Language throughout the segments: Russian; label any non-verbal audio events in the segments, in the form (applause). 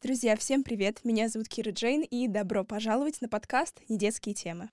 Друзья, всем привет! Меня зовут Кира Джейн, и добро пожаловать на подкаст «Недетские темы».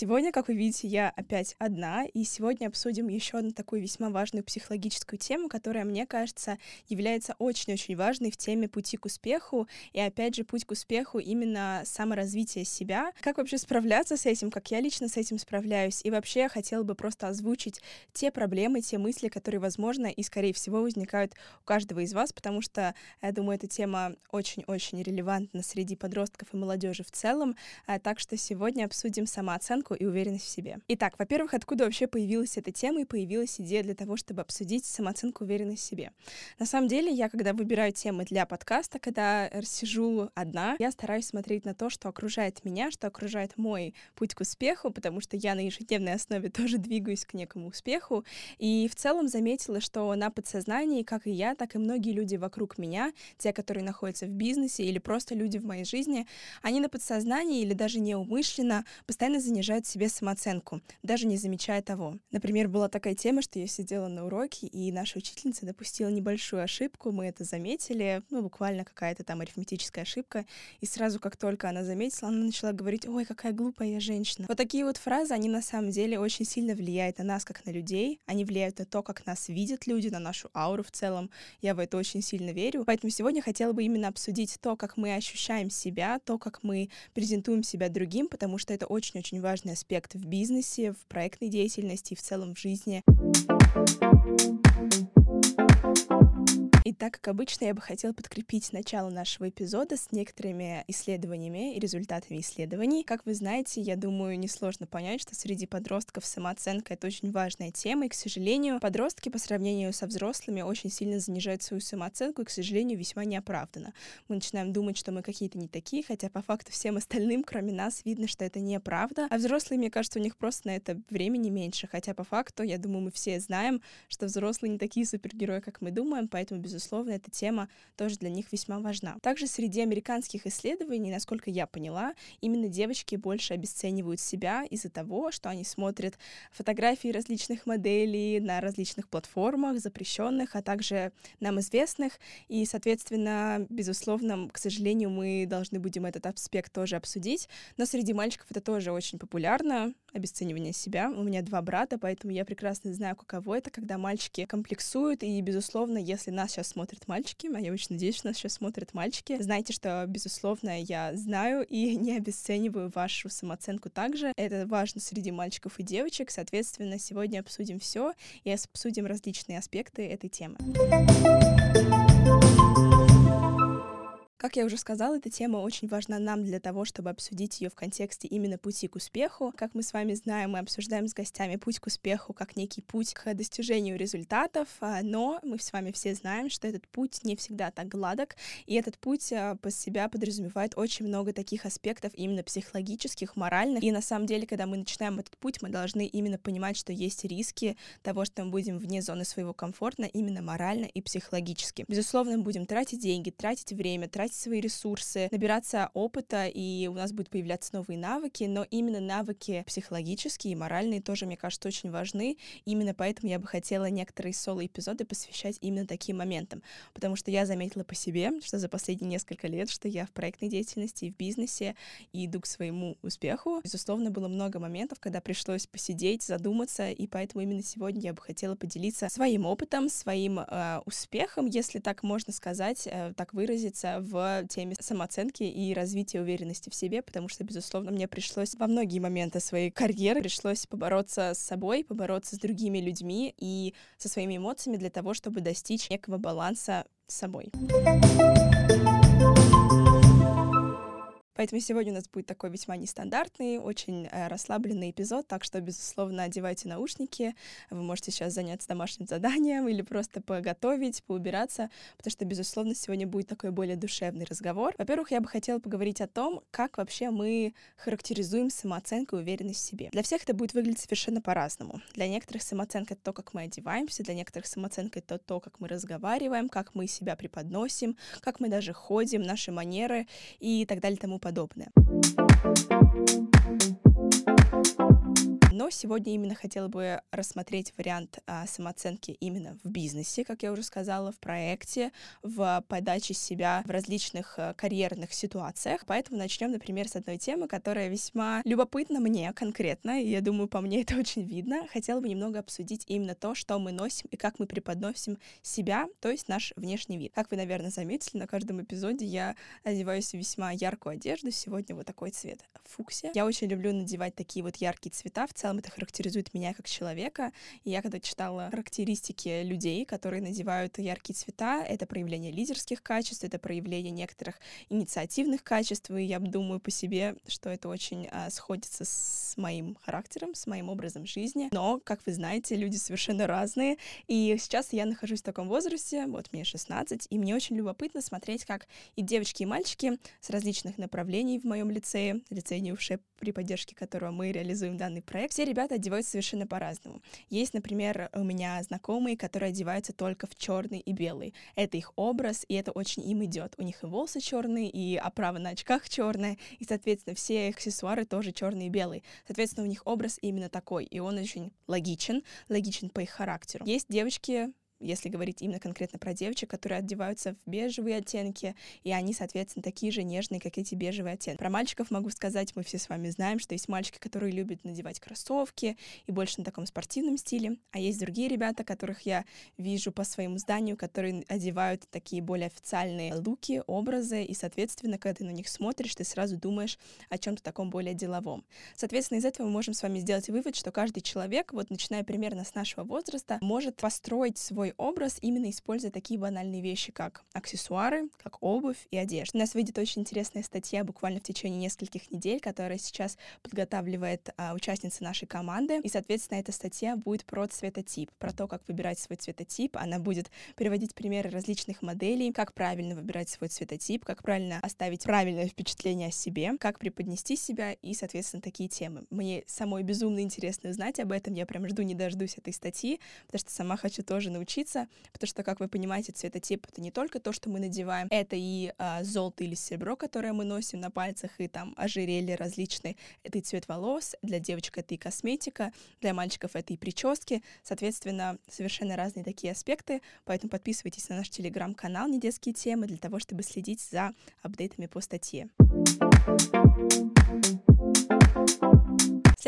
Сегодня, как вы видите, я опять одна, и сегодня обсудим еще одну такую весьма важную психологическую тему, которая, мне кажется, является очень-очень важной в теме пути к успеху, и опять же, путь к успеху именно саморазвитие себя. Как вообще справляться с этим, как я лично с этим справляюсь, и вообще я хотела бы просто озвучить те проблемы, те мысли, которые, возможно, и, скорее всего, возникают у каждого из вас, потому что, я думаю, эта тема очень-очень релевантна среди подростков и молодежи в целом, а, так что сегодня обсудим самооценку самооценку и уверенность в себе. Итак, во-первых, откуда вообще появилась эта тема и появилась идея для того, чтобы обсудить самооценку уверенность в себе? На самом деле, я, когда выбираю темы для подкаста, когда сижу одна, я стараюсь смотреть на то, что окружает меня, что окружает мой путь к успеху, потому что я на ежедневной основе (laughs) тоже двигаюсь к некому успеху. И в целом заметила, что на подсознании, как и я, так и многие люди вокруг меня, те, которые находятся в бизнесе или просто люди в моей жизни, они на подсознании или даже неумышленно постоянно занижают снижают себе самооценку, даже не замечая того. Например, была такая тема, что я сидела на уроке, и наша учительница допустила небольшую ошибку, мы это заметили, ну, буквально какая-то там арифметическая ошибка, и сразу, как только она заметила, она начала говорить, ой, какая глупая я женщина. Вот такие вот фразы, они на самом деле очень сильно влияют на нас, как на людей, они влияют на то, как нас видят люди, на нашу ауру в целом. Я в это очень сильно верю. Поэтому сегодня хотела бы именно обсудить то, как мы ощущаем себя, то, как мы презентуем себя другим, потому что это очень-очень важный важный аспект в бизнесе, в проектной деятельности и в целом в жизни. И так как обычно, я бы хотела подкрепить начало нашего эпизода с некоторыми исследованиями и результатами исследований. Как вы знаете, я думаю, несложно понять, что среди подростков самооценка — это очень важная тема, и, к сожалению, подростки по сравнению со взрослыми очень сильно занижают свою самооценку, и, к сожалению, весьма неоправданно. Мы начинаем думать, что мы какие-то не такие, хотя по факту всем остальным, кроме нас, видно, что это неправда. А взрослые, мне кажется, у них просто на это времени меньше, хотя по факту, я думаю, мы все знаем, что взрослые не такие супергерои, как мы думаем, поэтому, безусловно, безусловно, эта тема тоже для них весьма важна. Также среди американских исследований, насколько я поняла, именно девочки больше обесценивают себя из-за того, что они смотрят фотографии различных моделей на различных платформах, запрещенных, а также нам известных. И, соответственно, безусловно, к сожалению, мы должны будем этот аспект тоже обсудить. Но среди мальчиков это тоже очень популярно, обесценивание себя. У меня два брата, поэтому я прекрасно знаю, каково это, когда мальчики комплексуют. И, безусловно, если нас сейчас смотрят мальчики, а я очень надеюсь, что нас сейчас смотрят мальчики. Знайте, что, безусловно, я знаю и (laughs) не обесцениваю вашу самооценку также. Это важно среди мальчиков и девочек. Соответственно, сегодня обсудим все и обсудим различные аспекты этой темы. Как я уже сказала, эта тема очень важна нам для того, чтобы обсудить ее в контексте именно пути к успеху. Как мы с вами знаем, мы обсуждаем с гостями путь к успеху как некий путь к достижению результатов, а, но мы с вами все знаем, что этот путь не всегда так гладок, и этот путь а, по себя подразумевает очень много таких аспектов именно психологических, моральных. И на самом деле, когда мы начинаем этот путь, мы должны именно понимать, что есть риски того, что мы будем вне зоны своего комфорта именно морально и психологически. Безусловно, мы будем тратить деньги, тратить время, тратить тратить свои ресурсы, набираться опыта, и у нас будут появляться новые навыки, но именно навыки психологические и моральные тоже, мне кажется, очень важны. Именно поэтому я бы хотела некоторые соло-эпизоды посвящать именно таким моментам, потому что я заметила по себе, что за последние несколько лет, что я в проектной деятельности и в бизнесе и иду к своему успеху. Безусловно, было много моментов, когда пришлось посидеть, задуматься, и поэтому именно сегодня я бы хотела поделиться своим опытом, своим э, успехом, если так можно сказать, э, так выразиться, в теме самооценки и развития уверенности в себе, потому что, безусловно, мне пришлось во многие моменты своей карьеры пришлось побороться с собой, побороться с другими людьми и со своими эмоциями для того, чтобы достичь некого баланса с собой. Поэтому сегодня у нас будет такой весьма нестандартный, очень э, расслабленный эпизод, так что, безусловно, одевайте наушники, вы можете сейчас заняться домашним заданием или просто поготовить, поубираться, потому что, безусловно, сегодня будет такой более душевный разговор. Во-первых, я бы хотела поговорить о том, как вообще мы характеризуем самооценку и уверенность в себе. Для всех это будет выглядеть совершенно по-разному. Для некоторых самооценка — это то, как мы одеваемся, для некоторых самооценка — это то, как мы разговариваем, как мы себя преподносим, как мы даже ходим, наши манеры и так далее тому подобное подобное. Сегодня именно хотела бы рассмотреть вариант а, самооценки именно в бизнесе, как я уже сказала, в проекте, в подаче себя в различных а, карьерных ситуациях. Поэтому начнем, например, с одной темы, которая весьма любопытна мне конкретно, и я думаю, по мне (laughs) это очень видно. Хотела бы немного обсудить именно то, что мы носим и как мы преподносим себя, то есть наш внешний вид. Как вы, наверное, заметили, на каждом эпизоде я одеваюсь в весьма яркую одежду. Сегодня вот такой цвет фуксия. Я очень люблю надевать такие вот яркие цвета. В целом это характеризует меня как человека. И я когда читала характеристики людей, которые надевают яркие цвета, это проявление лидерских качеств, это проявление некоторых инициативных качеств. И я думаю по себе, что это очень а, сходится с моим характером, с моим образом жизни. Но, как вы знаете, люди совершенно разные. И сейчас я нахожусь в таком возрасте, вот мне 16, и мне очень любопытно смотреть, как и девочки, и мальчики с различных направлений в моем лицее, лицее Нюше, при поддержке которого мы реализуем данный проект, все ребята одеваются совершенно по-разному. Есть, например, у меня знакомые, которые одеваются только в черный и белый. Это их образ, и это очень им идет. У них и волосы черные, и оправа на очках черная, и, соответственно, все аксессуары тоже черные и белые. Соответственно, у них образ именно такой, и он очень логичен, логичен по их характеру. Есть девочки, если говорить именно конкретно про девочек, которые одеваются в бежевые оттенки, и они, соответственно, такие же нежные, как эти бежевые оттенки. Про мальчиков могу сказать, мы все с вами знаем, что есть мальчики, которые любят надевать кроссовки и больше на таком спортивном стиле, а есть другие ребята, которых я вижу по своему зданию, которые одевают такие более официальные луки, образы, и, соответственно, когда ты на них смотришь, ты сразу думаешь о чем-то таком более деловом. Соответственно, из этого мы можем с вами сделать вывод, что каждый человек, вот начиная примерно с нашего возраста, может построить свой свой образ, именно используя такие банальные вещи, как аксессуары, как обувь и одежда. У нас выйдет очень интересная статья буквально в течение нескольких недель, которая сейчас подготавливает а, участница нашей команды. И, соответственно, эта статья будет про цветотип, про то, как выбирать свой цветотип. Она будет переводить примеры различных моделей, как правильно выбирать свой цветотип, как правильно оставить правильное впечатление о себе, как преподнести себя и, соответственно, такие темы. Мне самой безумно интересно узнать об этом. Я прям жду не дождусь этой статьи, потому что сама хочу тоже научиться учиться, потому что, как вы понимаете, цветотип — это не только то, что мы надеваем, это и а, золото или серебро, которое мы носим на пальцах, и там ожерелья различные, это и цвет волос, для девочек это и косметика, для мальчиков это и прически, соответственно, совершенно разные такие аспекты, поэтому подписывайтесь на наш телеграм-канал «Не детские темы» для того, чтобы следить за апдейтами по статье.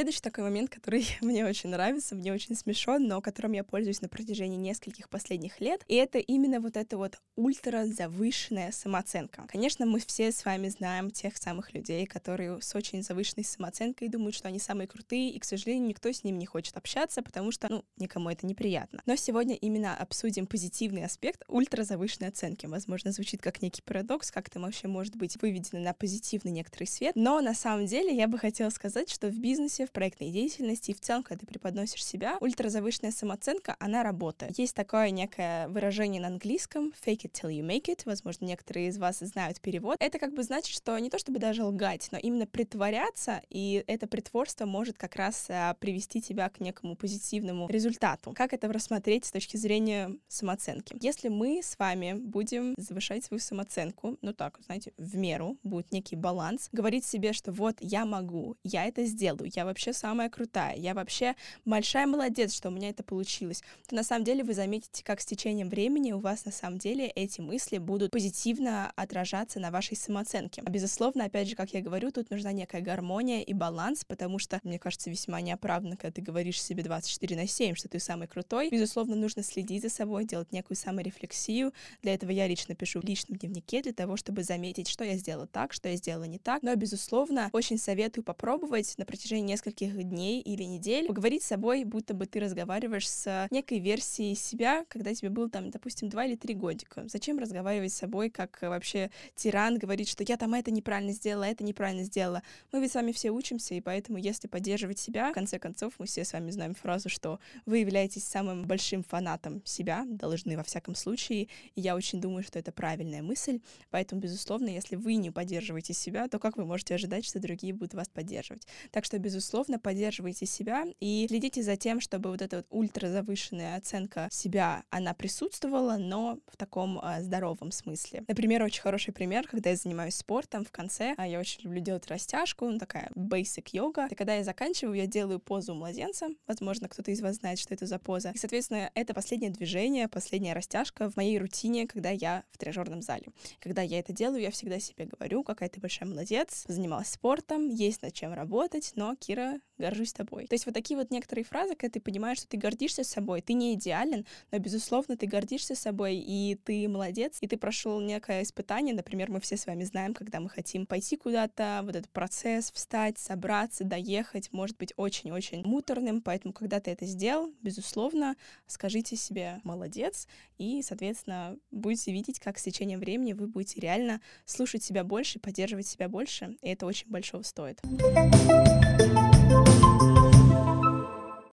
Следующий такой момент, который (laughs) мне очень нравится, мне очень смешон, но которым я пользуюсь на протяжении нескольких последних лет, и это именно вот эта вот ультра завышенная самооценка. Конечно, мы все с вами знаем тех самых людей, которые с очень завышенной самооценкой думают, что они самые крутые, и, к сожалению, никто с ним не хочет общаться, потому что, ну, никому это неприятно. Но сегодня именно обсудим позитивный аспект ультра завышенной оценки. Возможно, звучит как некий парадокс, как это вообще может быть выведено на позитивный некоторый свет, но на самом деле я бы хотела сказать, что в бизнесе в проектной деятельности и в целом, когда ты преподносишь себя, ультразавышенная самооценка, она работает. Есть такое некое выражение на английском fake it till you make it, возможно, некоторые из вас знают перевод. Это как бы значит, что не то чтобы даже лгать, но именно притворяться, и это притворство может как раз а, привести тебя к некому позитивному результату. Как это рассмотреть с точки зрения самооценки? Если мы с вами будем завышать свою самооценку, ну так, знаете, в меру, будет некий баланс, говорить себе, что вот я могу, я это сделаю, я вообще самая крутая, я вообще большая молодец, что у меня это получилось, то на самом деле вы заметите, как с течением времени у вас на самом деле эти мысли будут позитивно отражаться на вашей самооценке. А безусловно, опять же, как я говорю, тут нужна некая гармония и баланс, потому что, мне кажется, весьма неоправданно, когда ты говоришь себе 24 на 7, что ты самый крутой. Безусловно, нужно следить за собой, делать некую саморефлексию. Для этого я лично пишу в личном дневнике, для того, чтобы заметить, что я сделала так, что я сделала не так. Но, безусловно, очень советую попробовать на протяжении нескольких нескольких дней или недель поговорить с собой, будто бы ты разговариваешь с некой версией себя, когда тебе было там, допустим, два или три годика. Зачем разговаривать с собой, как вообще тиран говорит, что я там это неправильно сделала, это неправильно сделала. Мы ведь с вами все учимся, и поэтому, если поддерживать себя, в конце концов, мы все с вами знаем фразу, что вы являетесь самым большим фанатом себя, должны во всяком случае, и я очень думаю, что это правильная мысль, поэтому, безусловно, если вы не поддерживаете себя, то как вы можете ожидать, что другие будут вас поддерживать? Так что, безусловно, безусловно, поддерживайте себя и следите за тем, чтобы вот эта вот ультразавышенная оценка себя, она присутствовала, но в таком а, здоровом смысле. Например, очень хороший пример, когда я занимаюсь спортом, в конце а я очень люблю делать растяжку, ну, такая basic йога. И когда я заканчиваю, я делаю позу младенца. Возможно, кто-то из вас знает, что это за поза. И, соответственно, это последнее движение, последняя растяжка в моей рутине, когда я в тренажерном зале. Когда я это делаю, я всегда себе говорю, какая ты большая молодец, занималась спортом, есть над чем работать, но, Кира, горжусь тобой. То есть вот такие вот некоторые фразы, когда ты понимаешь, что ты гордишься собой, ты не идеален, но, безусловно, ты гордишься собой, и ты молодец, и ты прошел некое испытание. Например, мы все с вами знаем, когда мы хотим пойти куда-то, вот этот процесс, встать, собраться, доехать, может быть очень-очень муторным, поэтому, когда ты это сделал, безусловно, скажите себе «молодец», и, соответственно, будете видеть, как с течением времени вы будете реально слушать себя больше, поддерживать себя больше, и это очень большого стоит.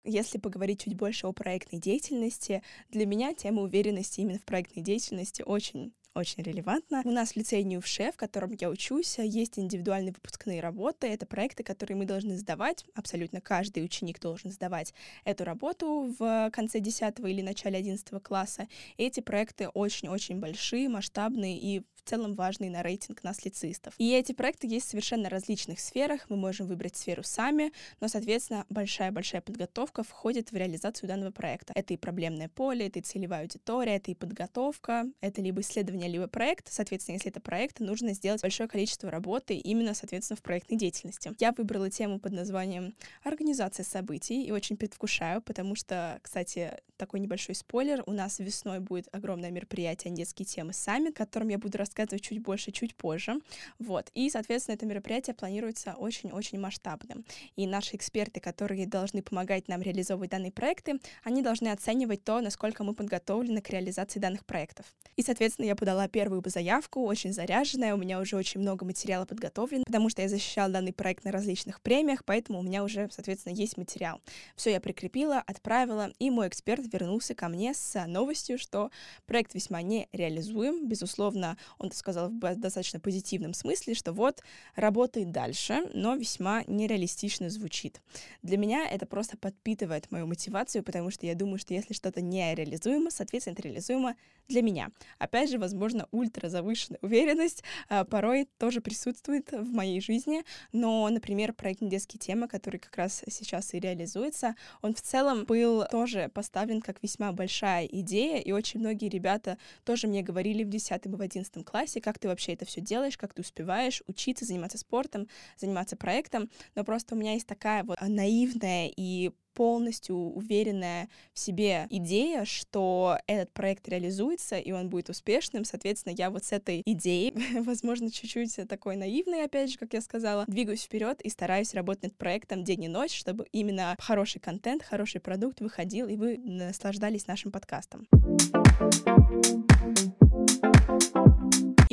Если поговорить чуть больше о проектной деятельности, для меня тема уверенности именно в проектной деятельности очень очень релевантно. У нас в лицее НИУФШЕ, в котором я учусь, есть индивидуальные выпускные работы. Это проекты, которые мы должны сдавать. Абсолютно каждый ученик должен сдавать эту работу в конце 10 или начале 11 класса. Эти проекты очень-очень большие, масштабные и в целом важный на рейтинг нас лицеистов. И эти проекты есть в совершенно различных сферах. Мы можем выбрать сферу сами, но, соответственно, большая-большая подготовка входит в реализацию данного проекта. Это и проблемное поле, это и целевая аудитория, это и подготовка, это либо исследование, либо проект. Соответственно, если это проект, нужно сделать большое количество работы именно, соответственно, в проектной деятельности. Я выбрала тему под названием «Организация событий» и очень предвкушаю, потому что, кстати, такой небольшой спойлер, у нас весной будет огромное мероприятие «Детские темы саммит», о котором я буду рассказывать рассказывать чуть больше, чуть позже. Вот. И, соответственно, это мероприятие планируется очень-очень масштабным. И наши эксперты, которые должны помогать нам реализовывать данные проекты, они должны оценивать то, насколько мы подготовлены к реализации данных проектов. И, соответственно, я подала первую заявку, очень заряженная, у меня уже очень много материала подготовлен, потому что я защищала данный проект на различных премиях, поэтому у меня уже, соответственно, есть материал. Все я прикрепила, отправила, и мой эксперт вернулся ко мне с новостью, что проект весьма нереализуем. Безусловно, он это сказал в достаточно позитивном смысле, что вот работает дальше, но весьма нереалистично звучит. Для меня это просто подпитывает мою мотивацию, потому что я думаю, что если что-то нереализуемо, соответственно, это реализуемо для меня. Опять же, возможно, ультра завышенная уверенность а, порой тоже присутствует в моей жизни, но, например, проект «Детские темы», который как раз сейчас и реализуется, он в целом был тоже поставлен как весьма большая идея, и очень многие ребята тоже мне говорили в 10 и в 11 классе, как ты вообще это все делаешь, как ты успеваешь учиться, заниматься спортом, заниматься проектом. Но просто у меня есть такая вот наивная и полностью уверенная в себе идея, что этот проект реализуется, и он будет успешным. Соответственно, я вот с этой идеей, (laughs) возможно, чуть-чуть такой наивной, опять же, как я сказала, двигаюсь вперед и стараюсь работать над проектом день и ночь, чтобы именно хороший контент, хороший продукт выходил, и вы наслаждались нашим подкастом.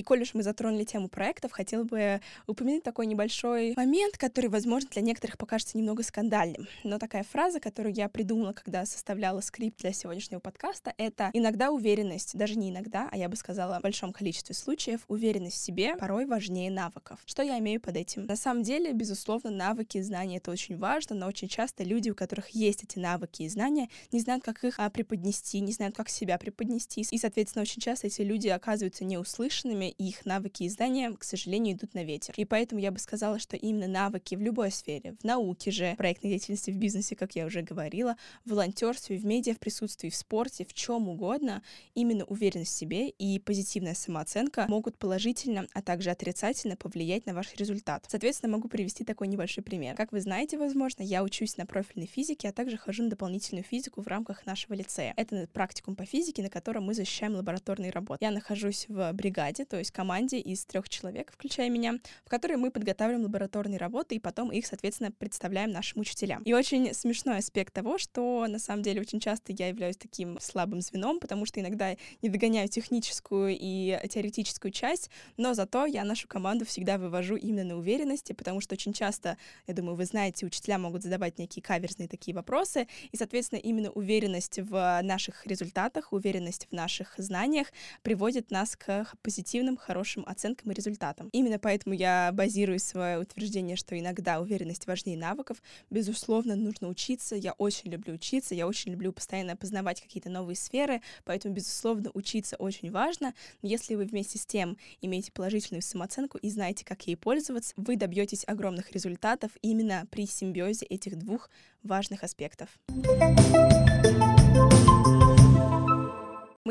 И коль уж мы затронули тему проектов, хотела бы упомянуть такой небольшой момент, который, возможно, для некоторых покажется немного скандальным. Но такая фраза, которую я придумала, когда составляла скрипт для сегодняшнего подкаста, это иногда уверенность, даже не иногда, а я бы сказала в большом количестве случаев, уверенность в себе порой важнее навыков. Что я имею под этим? На самом деле, безусловно, навыки, знания — это очень важно, но очень часто люди, у которых есть эти навыки и знания, не знают, как их а, преподнести, не знают, как себя преподнести. И, соответственно, очень часто эти люди оказываются неуслышанными, их навыки и знания, к сожалению, идут на ветер. И поэтому я бы сказала, что именно навыки в любой сфере, в науке же, проектной деятельности, в бизнесе, как я уже говорила, в волонтерстве, в медиа, в присутствии, в спорте, в чем угодно, именно уверенность в себе и позитивная самооценка могут положительно, а также отрицательно повлиять на ваш результат. Соответственно, могу привести такой небольшой пример. Как вы знаете, возможно, я учусь на профильной физике, а также хожу на дополнительную физику в рамках нашего лицея. Это практикум по физике, на котором мы защищаем лабораторные работы. Я нахожусь в бригаде, то есть команде из трех человек, включая меня, в которой мы подготавливаем лабораторные работы и потом их, соответственно, представляем нашим учителям. И очень смешной аспект того, что на самом деле очень часто я являюсь таким слабым звеном, потому что иногда не догоняю техническую и теоретическую часть, но зато я нашу команду всегда вывожу именно на уверенности, потому что очень часто, я думаю, вы знаете, учителя могут задавать некие каверзные такие вопросы, и, соответственно, именно уверенность в наших результатах, уверенность в наших знаниях приводит нас к позитивным уверенным, хорошим оценкам и результатам. Именно поэтому я базирую свое утверждение, что иногда уверенность важнее навыков. Безусловно, нужно учиться. Я очень люблю учиться, я очень люблю постоянно познавать какие-то новые сферы, поэтому, безусловно, учиться очень важно. Но если вы вместе с тем имеете положительную самооценку и знаете, как ей пользоваться, вы добьетесь огромных результатов именно при симбиозе этих двух важных аспектов.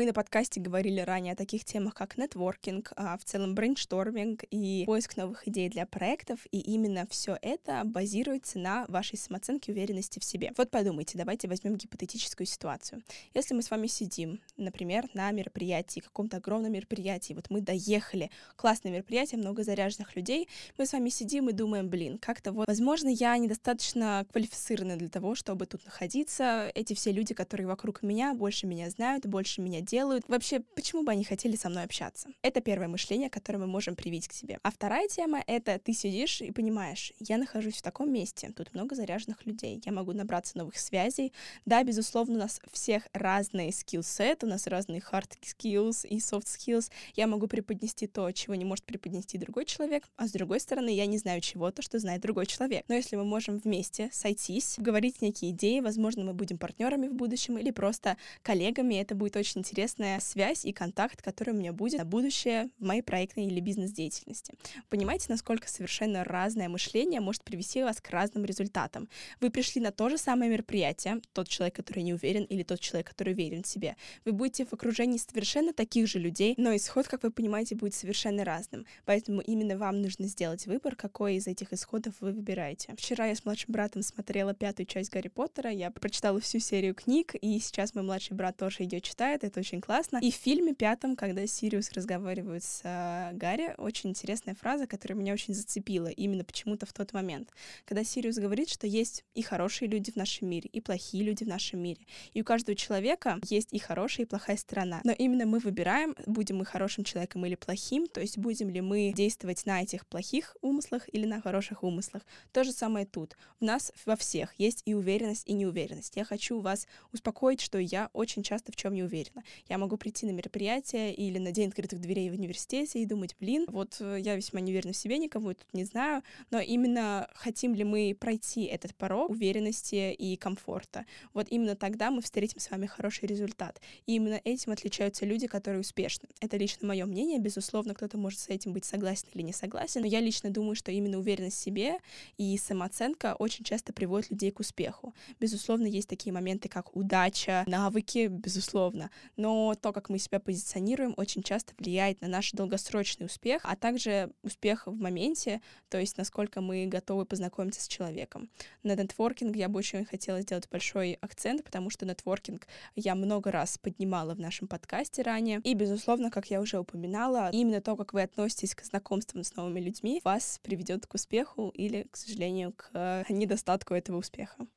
Мы на подкасте говорили ранее о таких темах, как нетворкинг, а в целом brainstorming и поиск новых идей для проектов, и именно все это базируется на вашей самооценке уверенности в себе. Вот подумайте, давайте возьмем гипотетическую ситуацию. Если мы с вами сидим, например, на мероприятии, каком-то огромном мероприятии, вот мы доехали, классное мероприятие, много заряженных людей, мы с вами сидим и думаем, блин, как-то вот, возможно, я недостаточно квалифицирована для того, чтобы тут находиться. Эти все люди, которые вокруг меня, больше меня знают, больше меня делают. Вообще, почему бы они хотели со мной общаться? Это первое мышление, которое мы можем привить к себе. А вторая тема — это ты сидишь и понимаешь, я нахожусь в таком месте, тут много заряженных людей, я могу набраться новых связей. Да, безусловно, у нас всех разные скиллсет, у нас разные hard skills и soft skills. Я могу преподнести то, чего не может преподнести другой человек, а с другой стороны, я не знаю чего-то, что знает другой человек. Но если мы можем вместе сойтись, говорить некие идеи, возможно, мы будем партнерами в будущем или просто коллегами, это будет очень интересная связь и контакт, который у меня будет на будущее в моей проектной или бизнес-деятельности. Понимаете, насколько совершенно разное мышление может привести вас к разным результатам. Вы пришли на то же самое мероприятие, тот человек, который не уверен, или тот человек, который уверен в себе. Вы будете в окружении совершенно таких же людей, но исход, как вы понимаете, будет совершенно разным. Поэтому именно вам нужно сделать выбор, какой из этих исходов вы выбираете. Вчера я с младшим братом смотрела пятую часть Гарри Поттера, я прочитала всю серию книг, и сейчас мой младший брат тоже ее читает, это очень классно. И в фильме пятом, когда Сириус разговаривает с э, Гарри, очень интересная фраза, которая меня очень зацепила именно почему-то в тот момент. Когда Сириус говорит, что есть и хорошие люди в нашем мире, и плохие люди в нашем мире. И у каждого человека есть и хорошая, и плохая сторона. Но именно мы выбираем, будем мы хорошим человеком или плохим, то есть будем ли мы действовать на этих плохих умыслах или на хороших умыслах. То же самое тут. В нас во всех есть и уверенность, и неуверенность. Я хочу вас успокоить, что я очень часто в чем не уверена. Я могу прийти на мероприятие или на день открытых дверей в университете и думать, блин, вот э, я весьма не уверена в себе, никого тут не знаю, но именно хотим ли мы пройти этот порог уверенности и комфорта. Вот именно тогда мы встретим с вами хороший результат. И именно этим отличаются люди, которые успешны. Это лично мое мнение, безусловно, кто-то может с этим быть согласен или не согласен, но я лично думаю, что именно уверенность в себе и самооценка очень часто приводят людей к успеху. Безусловно, есть такие моменты, как удача, навыки, безусловно, но то, как мы себя позиционируем, очень часто влияет на наш долгосрочный успех, а также успех в моменте, то есть насколько мы готовы познакомиться с человеком. На нетворкинг я бы очень хотела сделать большой акцент, потому что нетворкинг я много раз поднимала в нашем подкасте ранее. И, безусловно, как я уже упоминала, именно то, как вы относитесь к знакомствам с новыми людьми, вас приведет к успеху или, к сожалению, к недостатку этого успеха.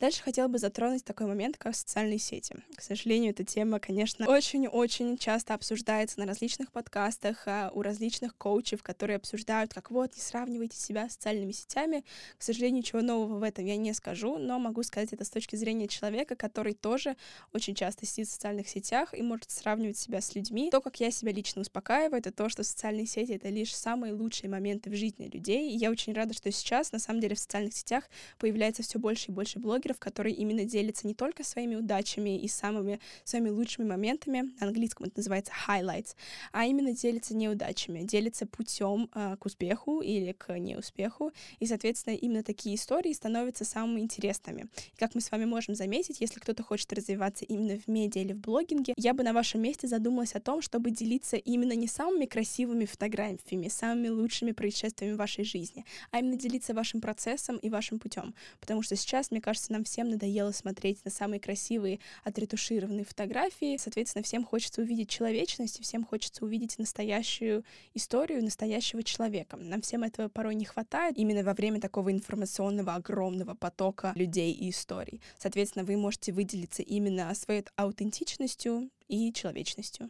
Дальше хотела бы затронуть такой момент, как социальные сети. К сожалению, эта тема, конечно, очень-очень часто обсуждается на различных подкастах, а, у различных коучев, которые обсуждают, как вот, не сравнивайте себя с социальными сетями. К сожалению, ничего нового в этом я не скажу, но могу сказать это с точки зрения человека, который тоже очень часто сидит в социальных сетях и может сравнивать себя с людьми. То, как я себя лично успокаиваю, это то, что социальные сети — это лишь самые лучшие моменты в жизни людей. И я очень рада, что сейчас, на самом деле, в социальных сетях появляется все больше и больше блогеров, блогеров, которые именно делятся не только своими удачами и самыми своими лучшими моментами, на английском это называется highlights, а именно делятся неудачами, делятся путем э, к успеху или к неуспеху, и, соответственно, именно такие истории становятся самыми интересными. И как мы с вами можем заметить, если кто-то хочет развиваться именно в медиа или в блогинге, я бы на вашем месте задумалась о том, чтобы делиться именно не самыми красивыми фотографиями, самыми лучшими происшествиями в вашей жизни, а именно делиться вашим процессом и вашим путем. Потому что сейчас, мне кажется, нам всем надоело смотреть на самые красивые отретушированные фотографии. Соответственно, всем хочется увидеть человечность, всем хочется увидеть настоящую историю настоящего человека. Нам всем этого порой не хватает именно во время такого информационного огромного потока людей и историй. Соответственно, вы можете выделиться именно своей аутентичностью и человечностью.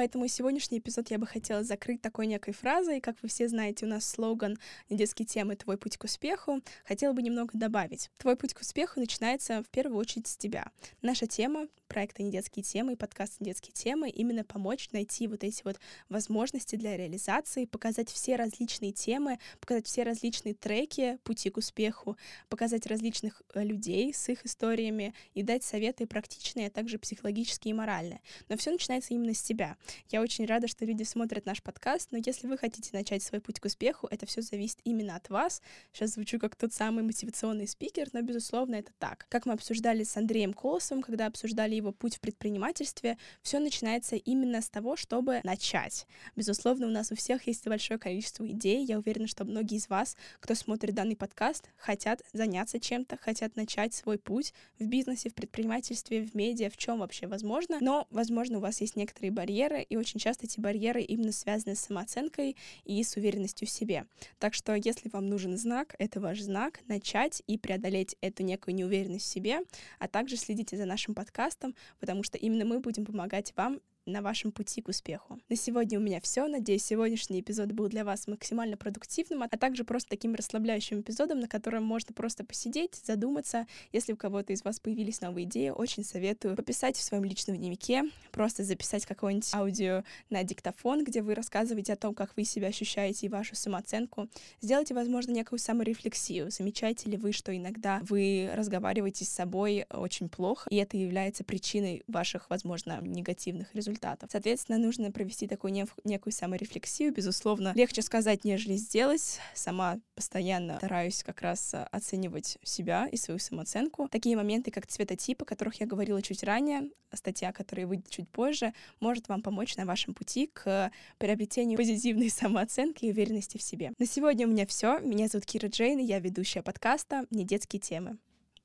Поэтому сегодняшний эпизод я бы хотела закрыть такой некой фразой. Как вы все знаете, у нас слоган «Недетские темы. Твой путь к успеху». Хотела бы немного добавить. Твой путь к успеху начинается в первую очередь с тебя. Наша тема проекта «Недетские темы» и подкаста «Недетские темы» именно помочь найти вот эти вот возможности для реализации, показать все различные темы, показать все различные треки пути к успеху, показать различных э, людей с их историями и дать советы практичные, а также психологические и моральные. Но все начинается именно с тебя. Я очень рада, что люди смотрят наш подкаст, но если вы хотите начать свой путь к успеху, это все зависит именно от вас. Сейчас звучу как тот самый мотивационный спикер, но, безусловно, это так. Как мы обсуждали с Андреем Колосовым, когда обсуждали его путь в предпринимательстве, все начинается именно с того, чтобы начать. Безусловно, у нас у всех есть большое количество идей. Я уверена, что многие из вас, кто смотрит данный подкаст, хотят заняться чем-то, хотят начать свой путь в бизнесе, в предпринимательстве, в медиа, в чем вообще возможно. Но, возможно, у вас есть некоторые барьеры, и очень часто эти барьеры именно связаны с самооценкой и с уверенностью в себе. Так что, если вам нужен знак, это ваш знак начать и преодолеть эту некую неуверенность в себе, а также следите за нашим подкастом, потому что именно мы будем помогать вам на вашем пути к успеху. На сегодня у меня все. Надеюсь, сегодняшний эпизод был для вас максимально продуктивным, а также просто таким расслабляющим эпизодом, на котором можно просто посидеть, задуматься. Если у кого-то из вас появились новые идеи, очень советую пописать в своем личном дневнике, просто записать какое-нибудь аудио на диктофон, где вы рассказываете о том, как вы себя ощущаете и вашу самооценку. Сделайте, возможно, некую саморефлексию. Замечаете ли вы, что иногда вы разговариваете с собой очень плохо, и это является причиной ваших, возможно, негативных результатов результатов. Соответственно, нужно провести такую нек- некую саморефлексию. Безусловно, легче сказать, нежели сделать. Сама постоянно стараюсь как раз а, оценивать себя и свою самооценку. Такие моменты, как цветотип, о которых я говорила чуть ранее, статья, которая выйдет чуть позже, может вам помочь на вашем пути к приобретению позитивной (laughs) самооценки и уверенности в себе. На сегодня у меня все. Меня зовут Кира Джейн, и я ведущая подкаста «Не детские темы».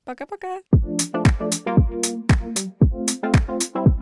Пока-пока! thank you